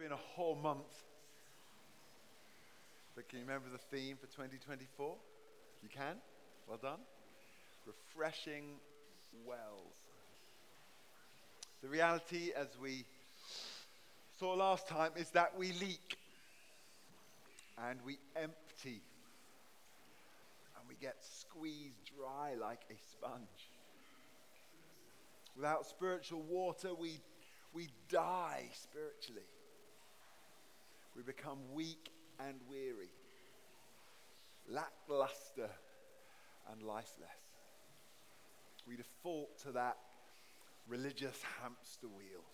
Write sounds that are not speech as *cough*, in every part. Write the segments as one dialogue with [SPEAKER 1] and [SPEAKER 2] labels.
[SPEAKER 1] been a whole month. But can you remember the theme for 2024? You can? Well done. Refreshing wells. The reality, as we saw last time, is that we leak and we empty and we get squeezed dry like a sponge. Without spiritual water, we, we die spiritually. We become weak and weary, lackluster and lifeless. We default to that religious hamster wheel.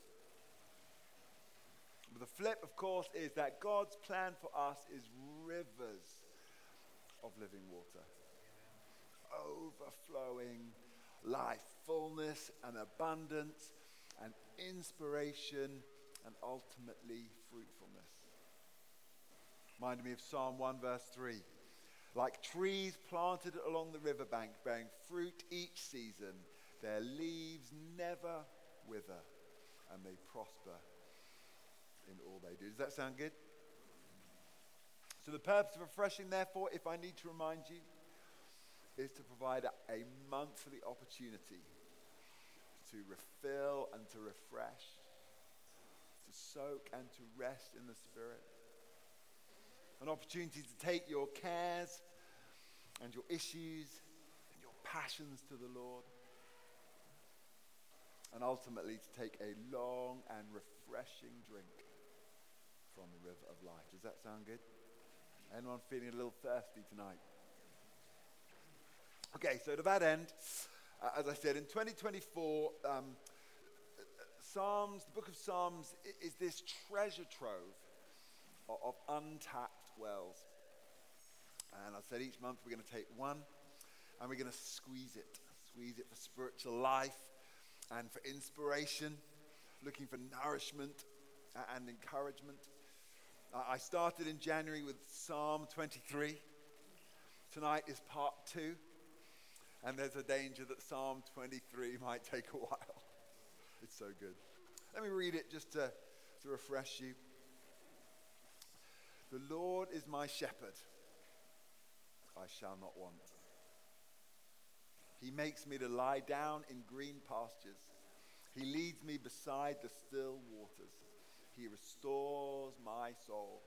[SPEAKER 1] But the flip, of course, is that God's plan for us is rivers of living water, overflowing life, fullness and abundance and inspiration and ultimately fruitfulness. Reminded me of Psalm 1, verse 3. Like trees planted along the riverbank, bearing fruit each season, their leaves never wither, and they prosper in all they do. Does that sound good? So, the purpose of refreshing, therefore, if I need to remind you, is to provide a, a monthly opportunity to refill and to refresh, to soak and to rest in the Spirit. An opportunity to take your cares and your issues and your passions to the Lord. And ultimately to take a long and refreshing drink from the river of life. Does that sound good? Anyone feeling a little thirsty tonight? Okay, so to that end, uh, as I said, in 2024, um, Psalms, the book of Psalms is this treasure trove of, of untapped wells. And I said each month we're going to take one and we're going to squeeze it. Squeeze it for spiritual life and for inspiration, looking for nourishment and encouragement. I started in January with Psalm 23. Tonight is part two. And there's a danger that Psalm 23 might take a *laughs* while. It's so good. Let me read it just to, to refresh you. The Lord is my shepherd, I shall not want. He makes me to lie down in green pastures. He leads me beside the still waters. He restores my soul.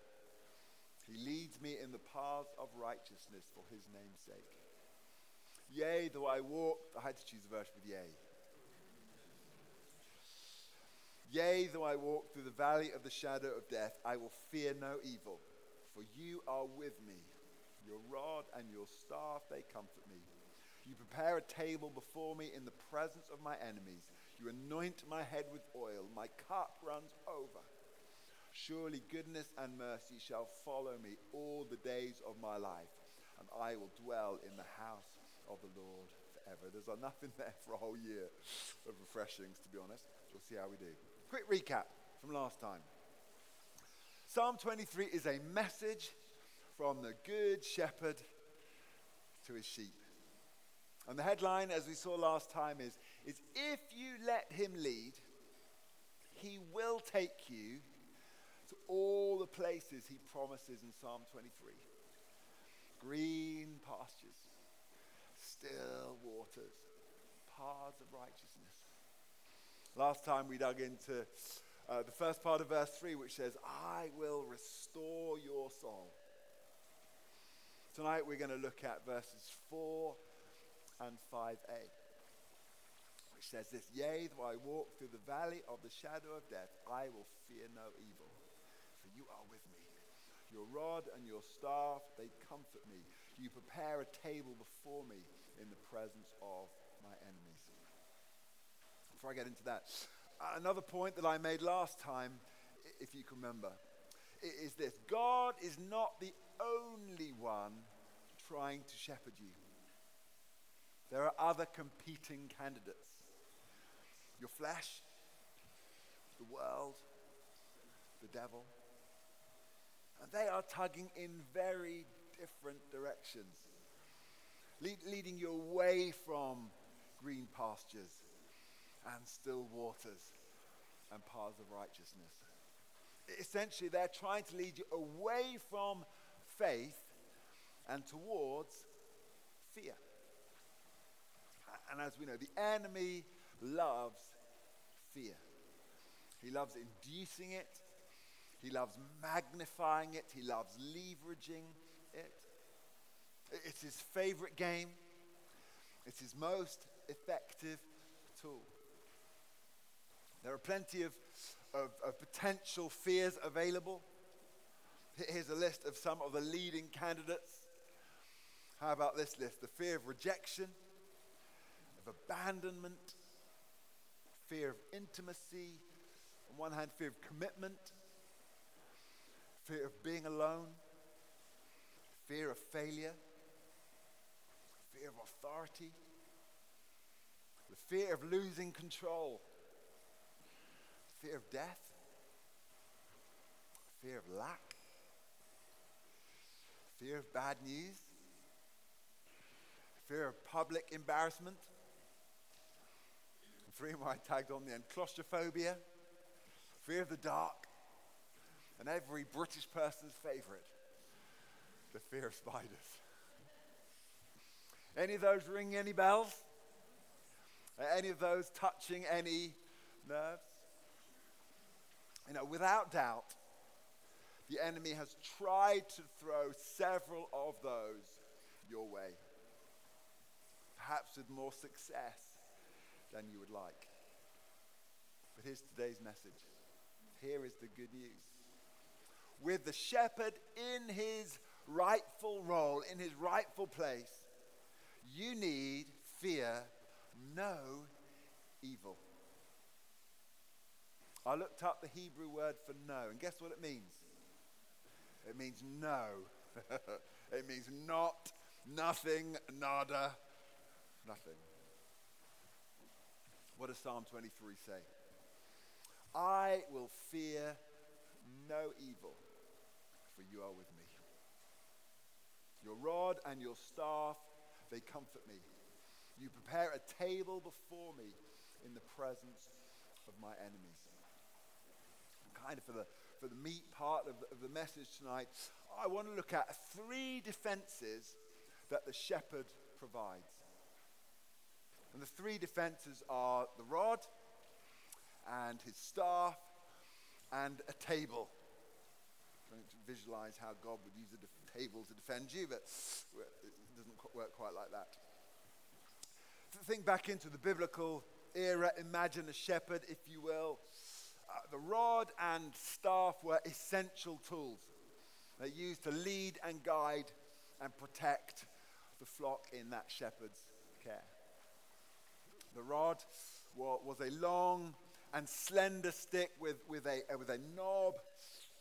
[SPEAKER 1] He leads me in the paths of righteousness for his name's sake. Yea, though I walk, I had to choose a verse with yea. Yea, though I walk through the valley of the shadow of death, I will fear no evil, for you are with me. Your rod and your staff, they comfort me. You prepare a table before me in the presence of my enemies. You anoint my head with oil. My cup runs over. Surely goodness and mercy shall follow me all the days of my life, and I will dwell in the house of the Lord forever. There's enough *laughs* in there for a whole year of refreshings, to be honest. We'll see how we do. Quick recap from last time. Psalm 23 is a message from the Good Shepherd to his sheep. And the headline, as we saw last time, is, is If you let him lead, he will take you to all the places he promises in Psalm 23 green pastures, still waters, paths of righteousness. Last time we dug into uh, the first part of verse 3, which says, I will restore your soul. Tonight we're going to look at verses 4 and 5a, which says this Yea, though I walk through the valley of the shadow of death, I will fear no evil, for you are with me. Your rod and your staff, they comfort me. You prepare a table before me in the presence of my enemies. Before I get into that, Uh, another point that I made last time, if you can remember, is this God is not the only one trying to shepherd you. There are other competing candidates your flesh, the world, the devil. And they are tugging in very different directions lead, leading you away from green pastures and still waters and paths of righteousness. Essentially they're trying to lead you away from faith and towards fear. And as we know, the enemy loves fear. He loves inducing it, he loves magnifying it, he loves leveraging it. It's his favorite game, it's his most effective tool. There are plenty of, of, of potential fears available. Here's a list of some of the leading candidates. How about this list? The fear of rejection, of abandonment, fear of intimacy, on one hand, fear of commitment, fear of being alone, fear of failure, fear of authority, the fear of losing control, fear of death, fear of lack, fear of bad news, fear of public embarrassment. Three more I tagged on the end claustrophobia, fear of the dark, and every British person's favorite, the fear of spiders. Any of those ring any bells? Any of those touching any nerves? You know, without doubt, the enemy has tried to throw several of those your way. Perhaps with more success than you would like. But here's today's message. Here is the good news. With the shepherd in his rightful role, in his rightful place, you need fear no evil. I looked up the Hebrew word for no, and guess what it means? It means no. *laughs* it means not, nothing, nada, nothing. What does Psalm 23 say? I will fear no evil, for you are with me. Your rod and your staff, they comfort me. You prepare a table before me in the presence of my enemies kind of for the, for the meat part of the, of the message tonight, I want to look at three defenses that the shepherd provides. And the three defenses are the rod, and his staff, and a table. Trying to visualize how God would use a table to defend you, but it doesn't work quite like that. Think back into the biblical era. Imagine a shepherd, if you will, the rod and staff were essential tools. They're used to lead and guide and protect the flock in that shepherd's care. The rod was a long and slender stick with, with, a, uh, with a knob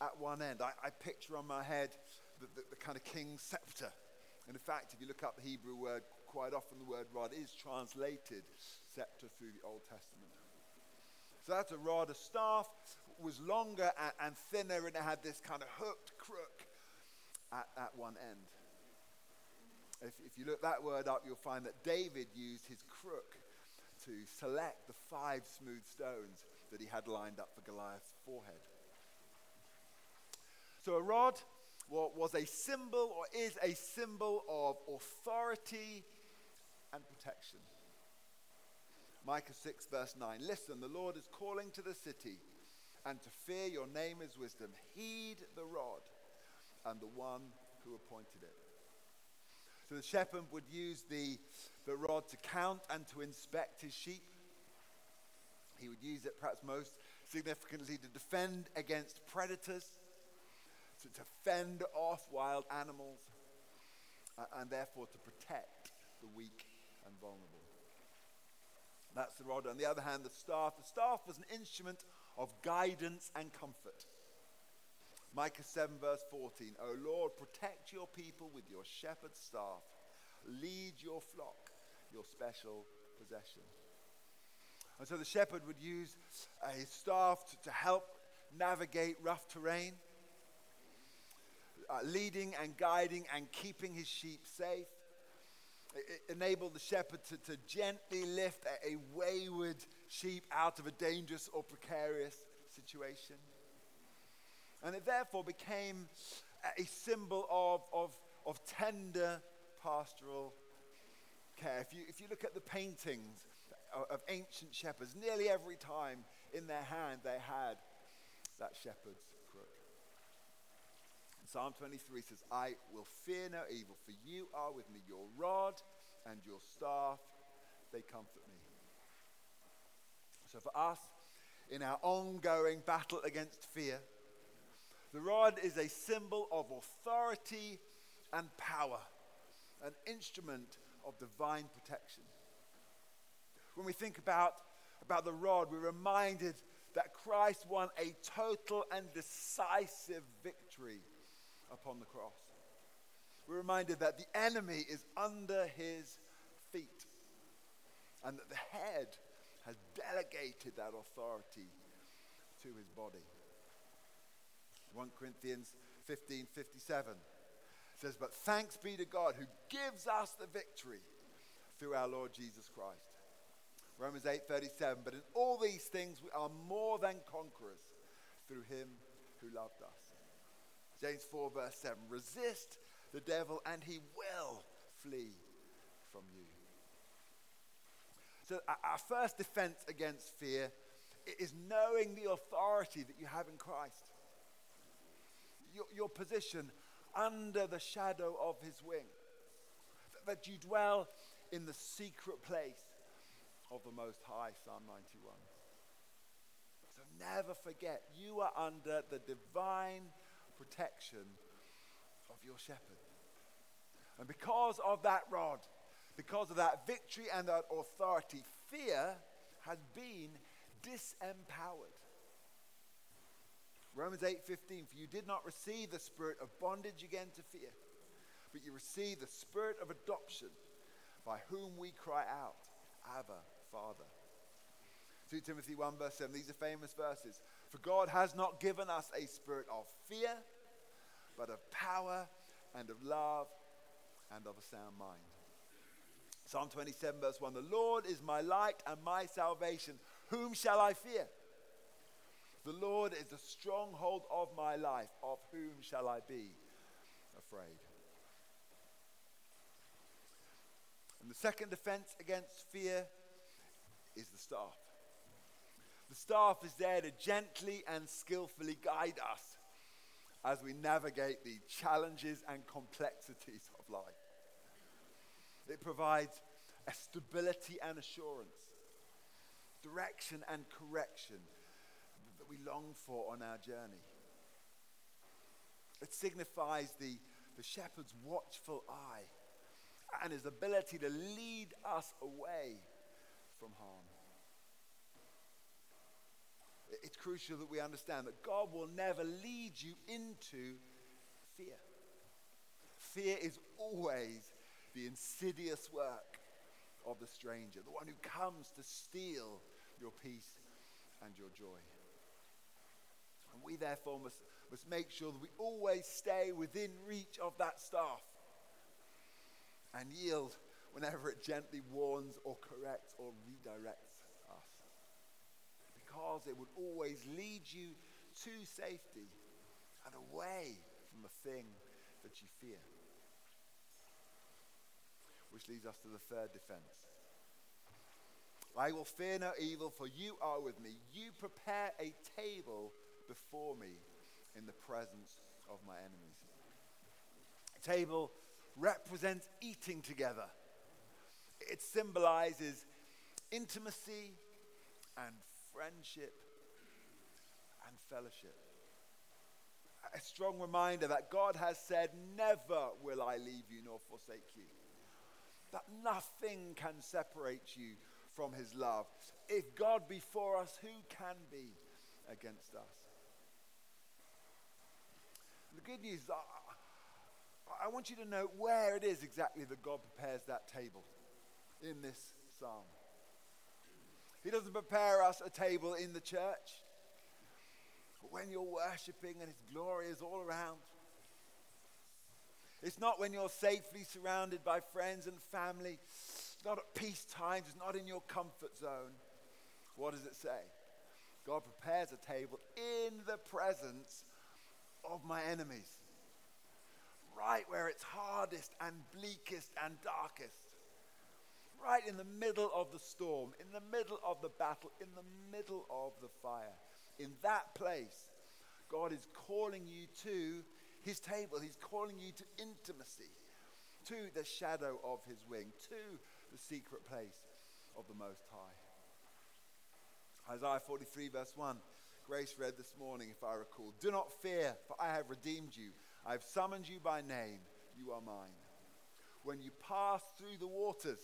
[SPEAKER 1] at one end. I, I picture on my head the, the, the kind of king's scepter. And in fact, if you look up the Hebrew word, quite often the word rod is translated scepter through the Old Testament. So that's a rod. A staff was longer and, and thinner, and it had this kind of hooked crook at, at one end. If, if you look that word up, you'll find that David used his crook to select the five smooth stones that he had lined up for Goliath's forehead. So a rod was a symbol or is a symbol of authority and protection. Micah 6, verse 9. Listen, the Lord is calling to the city, and to fear your name is wisdom. Heed the rod and the one who appointed it. So the shepherd would use the, the rod to count and to inspect his sheep. He would use it, perhaps most significantly, to defend against predators, to, to fend off wild animals, uh, and therefore to protect the weak and vulnerable. That's the rod. On the other hand, the staff. The staff was an instrument of guidance and comfort. Micah 7, verse 14. O Lord, protect your people with your shepherd's staff. Lead your flock, your special possession. And so the shepherd would use his staff to, to help navigate rough terrain, uh, leading and guiding and keeping his sheep safe. Enabled the shepherd to, to gently lift a, a wayward sheep out of a dangerous or precarious situation. And it therefore became a symbol of, of, of tender pastoral care. If you, if you look at the paintings of ancient shepherds, nearly every time in their hand they had that shepherd's. Psalm 23 says, I will fear no evil, for you are with me. Your rod and your staff, they comfort me. So for us, in our ongoing battle against fear, the rod is a symbol of authority and power, an instrument of divine protection. When we think about, about the rod, we're reminded that Christ won a total and decisive victory upon the cross. We're reminded that the enemy is under his feet and that the head has delegated that authority to his body. 1 Corinthians 15 57 says, But thanks be to God who gives us the victory through our Lord Jesus Christ. Romans 8:37 but in all these things we are more than conquerors through him who loved us. James 4 verse 7 resist the devil and he will flee from you. So our first defense against fear is knowing the authority that you have in Christ. Your, your position under the shadow of his wing. That you dwell in the secret place of the Most High, Psalm 91. So never forget, you are under the divine protection of your shepherd. And because of that rod, because of that victory and that authority, fear has been disempowered. Romans 8:15 for you did not receive the spirit of bondage again to fear but you received the spirit of adoption by whom we cry out Abba Father. 2 Timothy 1 verse 7 these are famous verses for God has not given us a spirit of fear but of power and of love and of a sound mind. Psalm 27 verse 1 The Lord is my light and my salvation whom shall I fear? The Lord is the stronghold of my life. Of whom shall I be afraid? And the second defense against fear is the staff. The staff is there to gently and skillfully guide us as we navigate the challenges and complexities of life. It provides a stability and assurance, direction and correction that we long for on our journey. It signifies the, the shepherd's watchful eye and his ability to lead us away from harm. It's crucial that we understand that God will never lead you into fear. Fear is always the insidious work of the stranger, the one who comes to steal your peace and your joy. And we therefore must, must make sure that we always stay within reach of that staff and yield whenever it gently warns or corrects or redirects. Because it would always lead you to safety and away from the thing that you fear. Which leads us to the third defense. I will fear no evil, for you are with me. You prepare a table before me in the presence of my enemies. A table represents eating together. It symbolizes intimacy and friendship and fellowship. A strong reminder that God has said, Never will I leave you nor forsake you. That nothing can separate you from his love. If God be for us, who can be against us? The good news is, I, I want you to know where it is exactly that God prepares that table in this psalm. He doesn't prepare us a table in the church. But when you're worshiping and His glory is all around. It's not when you're safely surrounded by friends and family. It's not at peace times. It's not in your comfort zone. What does it say? God prepares a table in the presence of my enemies, right where it's hardest and bleakest and darkest, right in the middle of the storm, in the middle of the battle, in the middle of the fire. In that place, God is calling you to his table. He's calling you to intimacy, to the shadow of his wing, to the secret place of the Most High. Isaiah 43, verse 1. Grace read this morning, if I recall. Do not fear, for I have redeemed you. I have summoned you by name. You are mine. When you pass through the waters,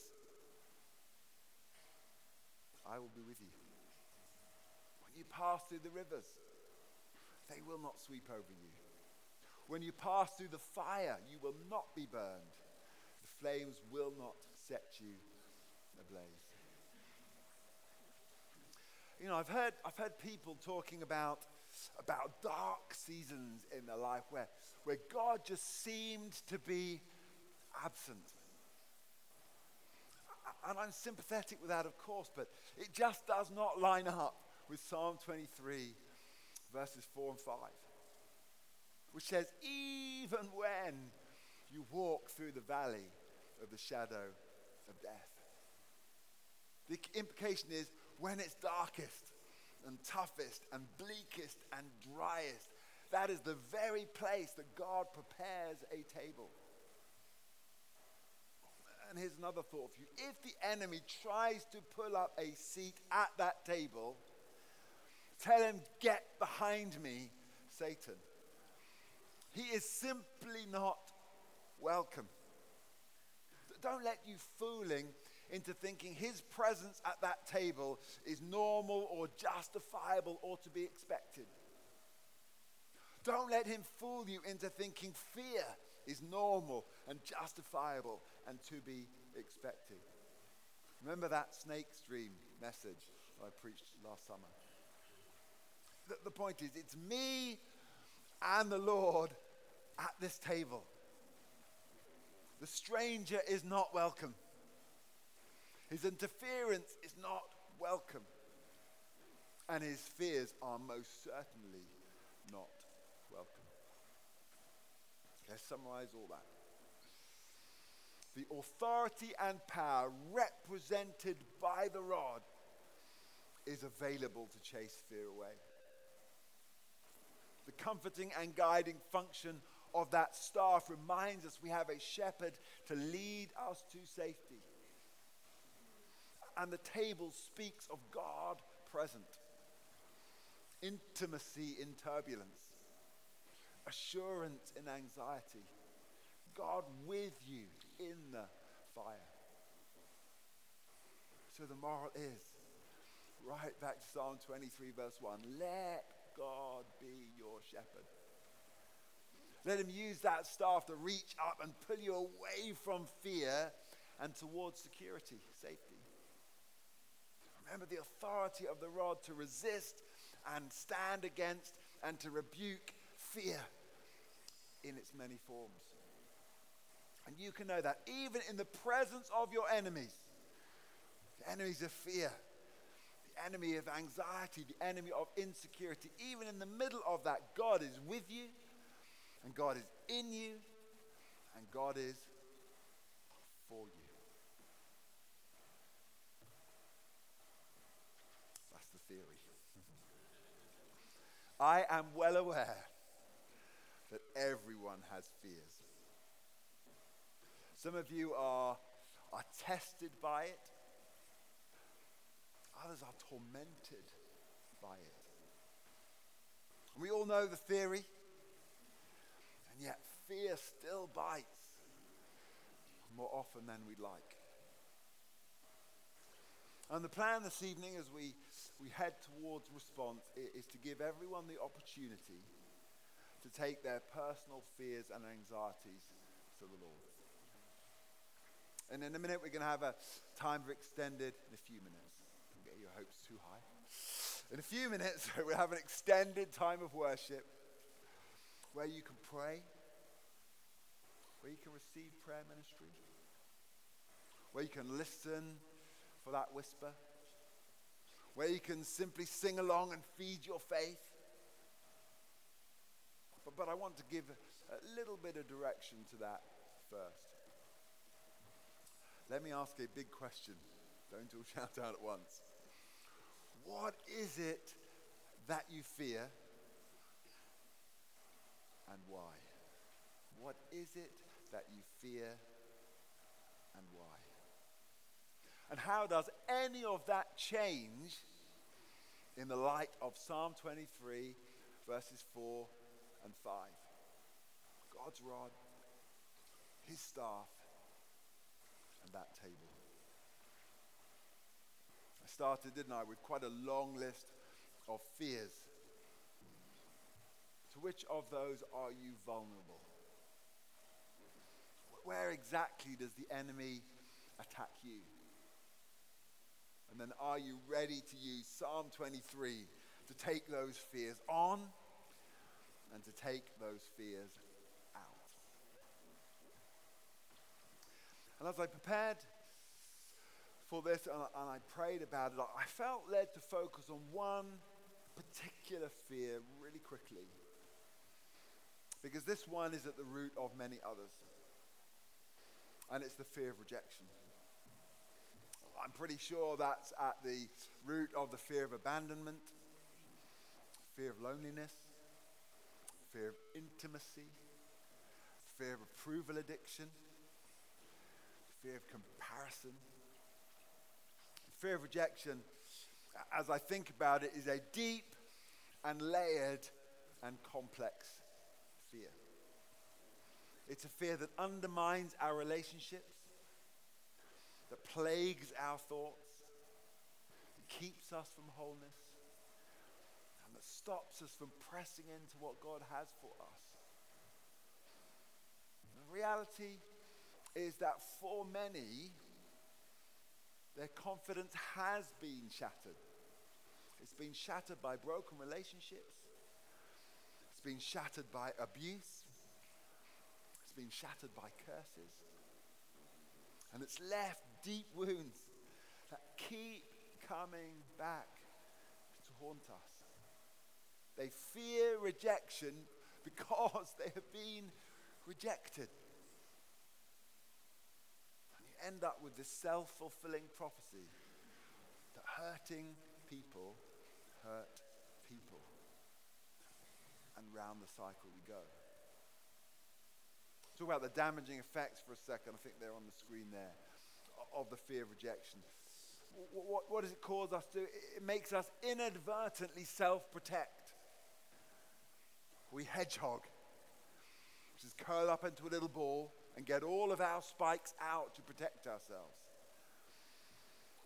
[SPEAKER 1] I will be with you. When you pass through the rivers, they will not sweep over you. When you pass through the fire, you will not be burned. The flames will not set you ablaze. You know, I've heard, I've heard people talking about, about dark seasons in their life where, where God just seemed to be absent. And I'm sympathetic with that, of course, but it just does not line up with Psalm 23, verses 4 and 5, which says, Even when you walk through the valley of the shadow of death. The implication is when it's darkest and toughest and bleakest and driest, that is the very place that God prepares a table. And here's another thought for you. If the enemy tries to pull up a seat at that table, tell him, Get behind me, Satan. He is simply not welcome. Don't let you fooling into thinking his presence at that table is normal or justifiable or to be expected. Don't let him fool you into thinking fear is normal and justifiable and to be expected. Remember that snake's dream message I preached last summer? The, the point is, it's me and the Lord at this table. The stranger is not welcome. His interference is not welcome. And his fears are most certainly not welcome. Let's summarize all that. The authority and power represented by the rod is available to chase fear away. The comforting and guiding function of that staff reminds us we have a shepherd to lead us to safety. And the table speaks of God present, intimacy in turbulence, assurance in anxiety, God with you in the fire. So the moral is right back to Psalm 23, verse 1 let God be your shepherd. Let him use that staff to reach up and pull you away from fear and towards security, safety. Remember the authority of the rod to resist and stand against and to rebuke fear in its many forms. And you can know that even in the presence of your enemies, the enemies of fear, the enemy of anxiety, the enemy of insecurity, even in the middle of that, God is with you, and God is in you, and God is for you. That's the theory. I am well aware that everyone has fears. Some of you are, are tested by it, others are tormented by it. We all know the theory, and yet fear still bites more often than we'd like. And the plan this evening, as we, we head towards response, is to give everyone the opportunity to take their personal fears and anxieties to the Lord. And in a minute, we're going to have a time for extended, in a few minutes. Don't get your hopes too high. In a few minutes, *laughs* we'll have an extended time of worship where you can pray, where you can receive prayer ministry, where you can listen for that whisper, where you can simply sing along and feed your faith. But But, but I want to give a little bit of direction to that first. Let me ask a big question. Don't all *laughs* shout out at once. What is it that you fear and why? What is it that you fear and why? And how does any of that change in the light of Psalm 23, verses 4 and 5? God's rod, his staff, that table. I started, didn't I, with quite a long list of fears. To which of those are you vulnerable? Where exactly does the enemy attack you? And then are you ready to use Psalm 23 to take those fears on and to take those fears out? And as I prepared for this and I, and I prayed about it, I felt led to focus on one particular fear really quickly. Because this one is at the root of many others. And it's the fear of rejection. I'm pretty sure that's at the root of the fear of abandonment, fear of loneliness, fear of intimacy, fear of approval addiction, fear of comparison. Fear of rejection, as I think about it, is a deep and layered and complex fear. It's a fear that undermines our relationships, that plagues our thoughts, that keeps us from wholeness, and that stops us from pressing into what God has for us. The reality is that for many, their confidence has been shattered. It's been shattered by broken relationships. It's been shattered by abuse it's been shattered by curses. And it's left deep wounds that keep coming back to haunt us. They fear rejection because they have been rejected. End up with this self fulfilling prophecy that hurting people hurt people. And round the cycle we go. Talk about the damaging effects for a second. I think they're on the screen there of the fear of rejection. What, what, what does it cause us to? It makes us inadvertently self protect. We hedgehog, which is curl up into a little ball and get all of our spikes out to protect ourselves.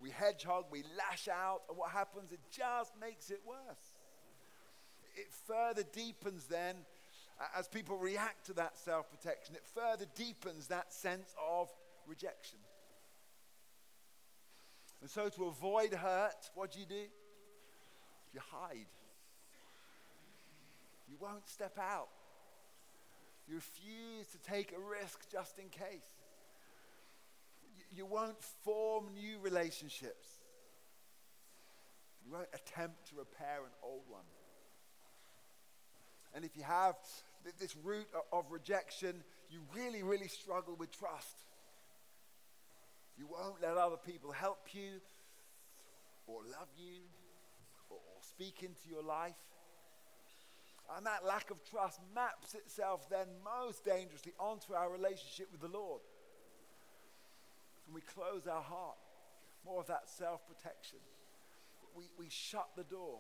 [SPEAKER 1] We hedgehog, we lash out, and what happens? It just makes it worse. It further deepens then as people react to that self protection, it further deepens that sense of rejection. And so, to avoid hurt, what do you do? You hide. You won't step out. You refuse to take a risk just in case. You won't form new relationships. You won't attempt to repair an old one. And if you have this root of rejection, you really, really struggle with trust. You won't let other people help you or love you or, speak into your life. And that lack of trust maps itself then most dangerously onto our relationship with the Lord. And we close our heart, more of that self protection. We, we shut the door.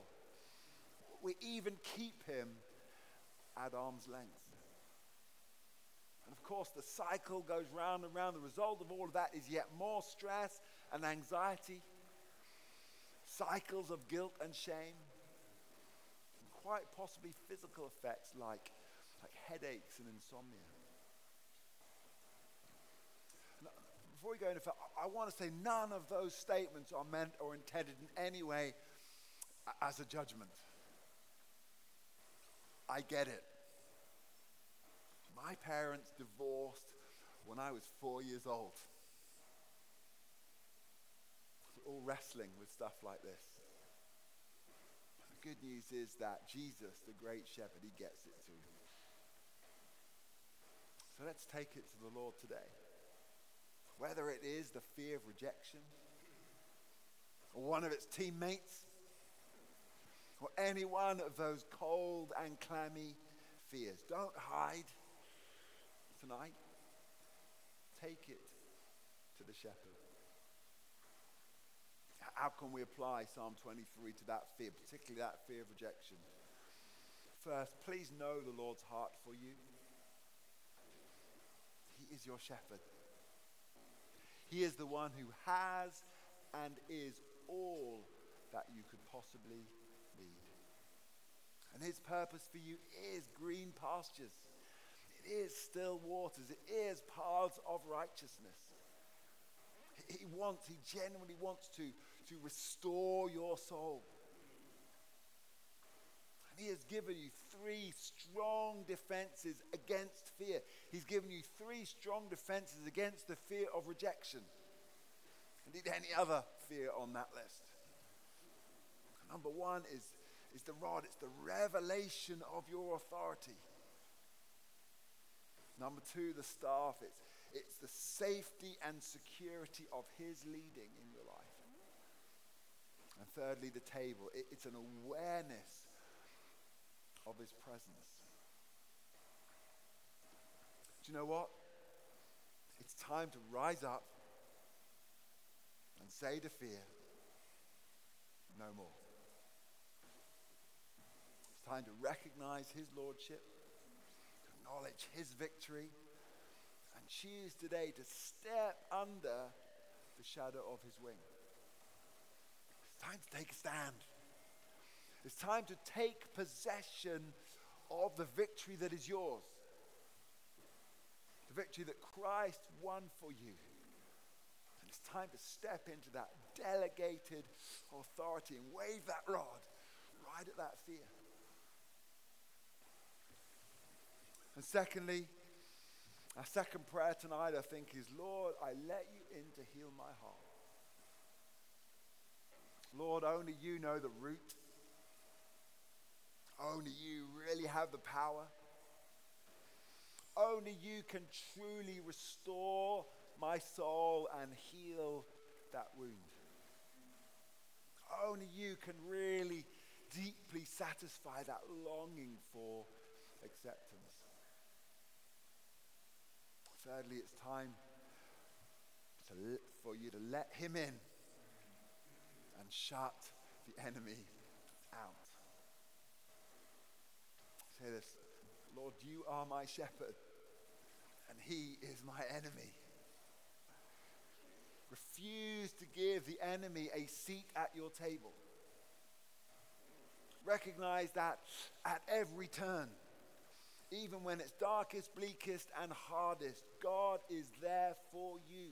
[SPEAKER 1] We even keep Him at arm's length. And of course, the cycle goes round and round. The result of all of that is yet more stress and anxiety, cycles of guilt and shame, quite possibly physical effects like, like headaches and insomnia. Now, before we go any further, I want to say none of those statements are meant or intended in any way as a judgment. I get it. My parents divorced when I was four years old. We're all wrestling with stuff like this. Good news is that Jesus, the great shepherd, he gets it too. So let's take it to the Lord today. Whether it is the fear of rejection, or one of its teammates, or any one of those cold and clammy fears. Don't hide tonight. Take it to the shepherd. How can we apply Psalm 23 to that fear, particularly that fear of rejection? First, please know the Lord's heart for you. He is your shepherd. He is the one who has and is all that you could possibly need. And his purpose for you is green pastures. It is still waters. It is paths of righteousness. He wants, he genuinely wants to, to restore your soul. And he has given you three strong defenses against fear. He's given you three strong defenses against the fear of rejection. Indeed, any other fear on that list. Number one is, is the rod, it's the revelation of your authority. Number two, the staff, it's, it's the safety and security of his leading. And thirdly, the table, it, it's an awareness of his presence. Do you know what? It's time to rise up and say to fear, no more. It's time to recognize his lordship, acknowledge his victory, and choose today to step under the shadow of his wing. It's time to take a stand. It's time to take possession of the victory that is yours. The victory that Christ won for you. And it's time to step into that delegated authority and wave that rod right at that fear. And secondly, our second prayer tonight, I think, is Lord, I let you in to heal my heart. Lord, only you know the root. Only you really have the power. Only you can truly restore my soul and heal that wound. Only you can really deeply satisfy that longing for acceptance. Thirdly, it's time to, for you to let him in and shut the enemy out. Say this Lord, you are my shepherd, and he is my enemy. Refuse to give the enemy a seat at your table. Recognize that at every turn, even when it's darkest, bleakest, and hardest, God is there for you.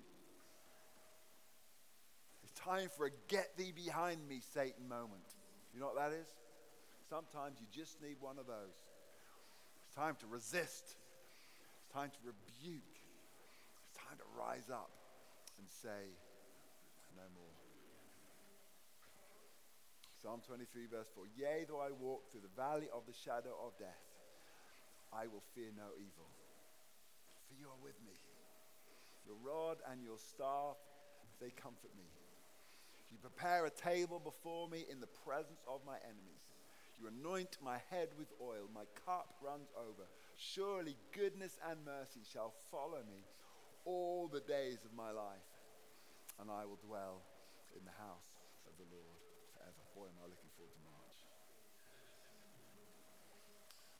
[SPEAKER 1] Time for a get thee behind me, Satan moment. You know what that is? Sometimes you just need one of those. It's time to resist. It's time to rebuke. It's time to rise up and say, no more. Psalm 23, verse 4 Yea, though I walk through the valley of the shadow of death, I will fear no evil, for you are with me. Your rod and your staff, they comfort me. You prepare a table before me in the presence of my enemies. You anoint my head with oil, my cup runs over. Surely goodness and mercy shall follow me all the days of my life, and I will dwell in the house of the Lord forever. Boy, am I looking.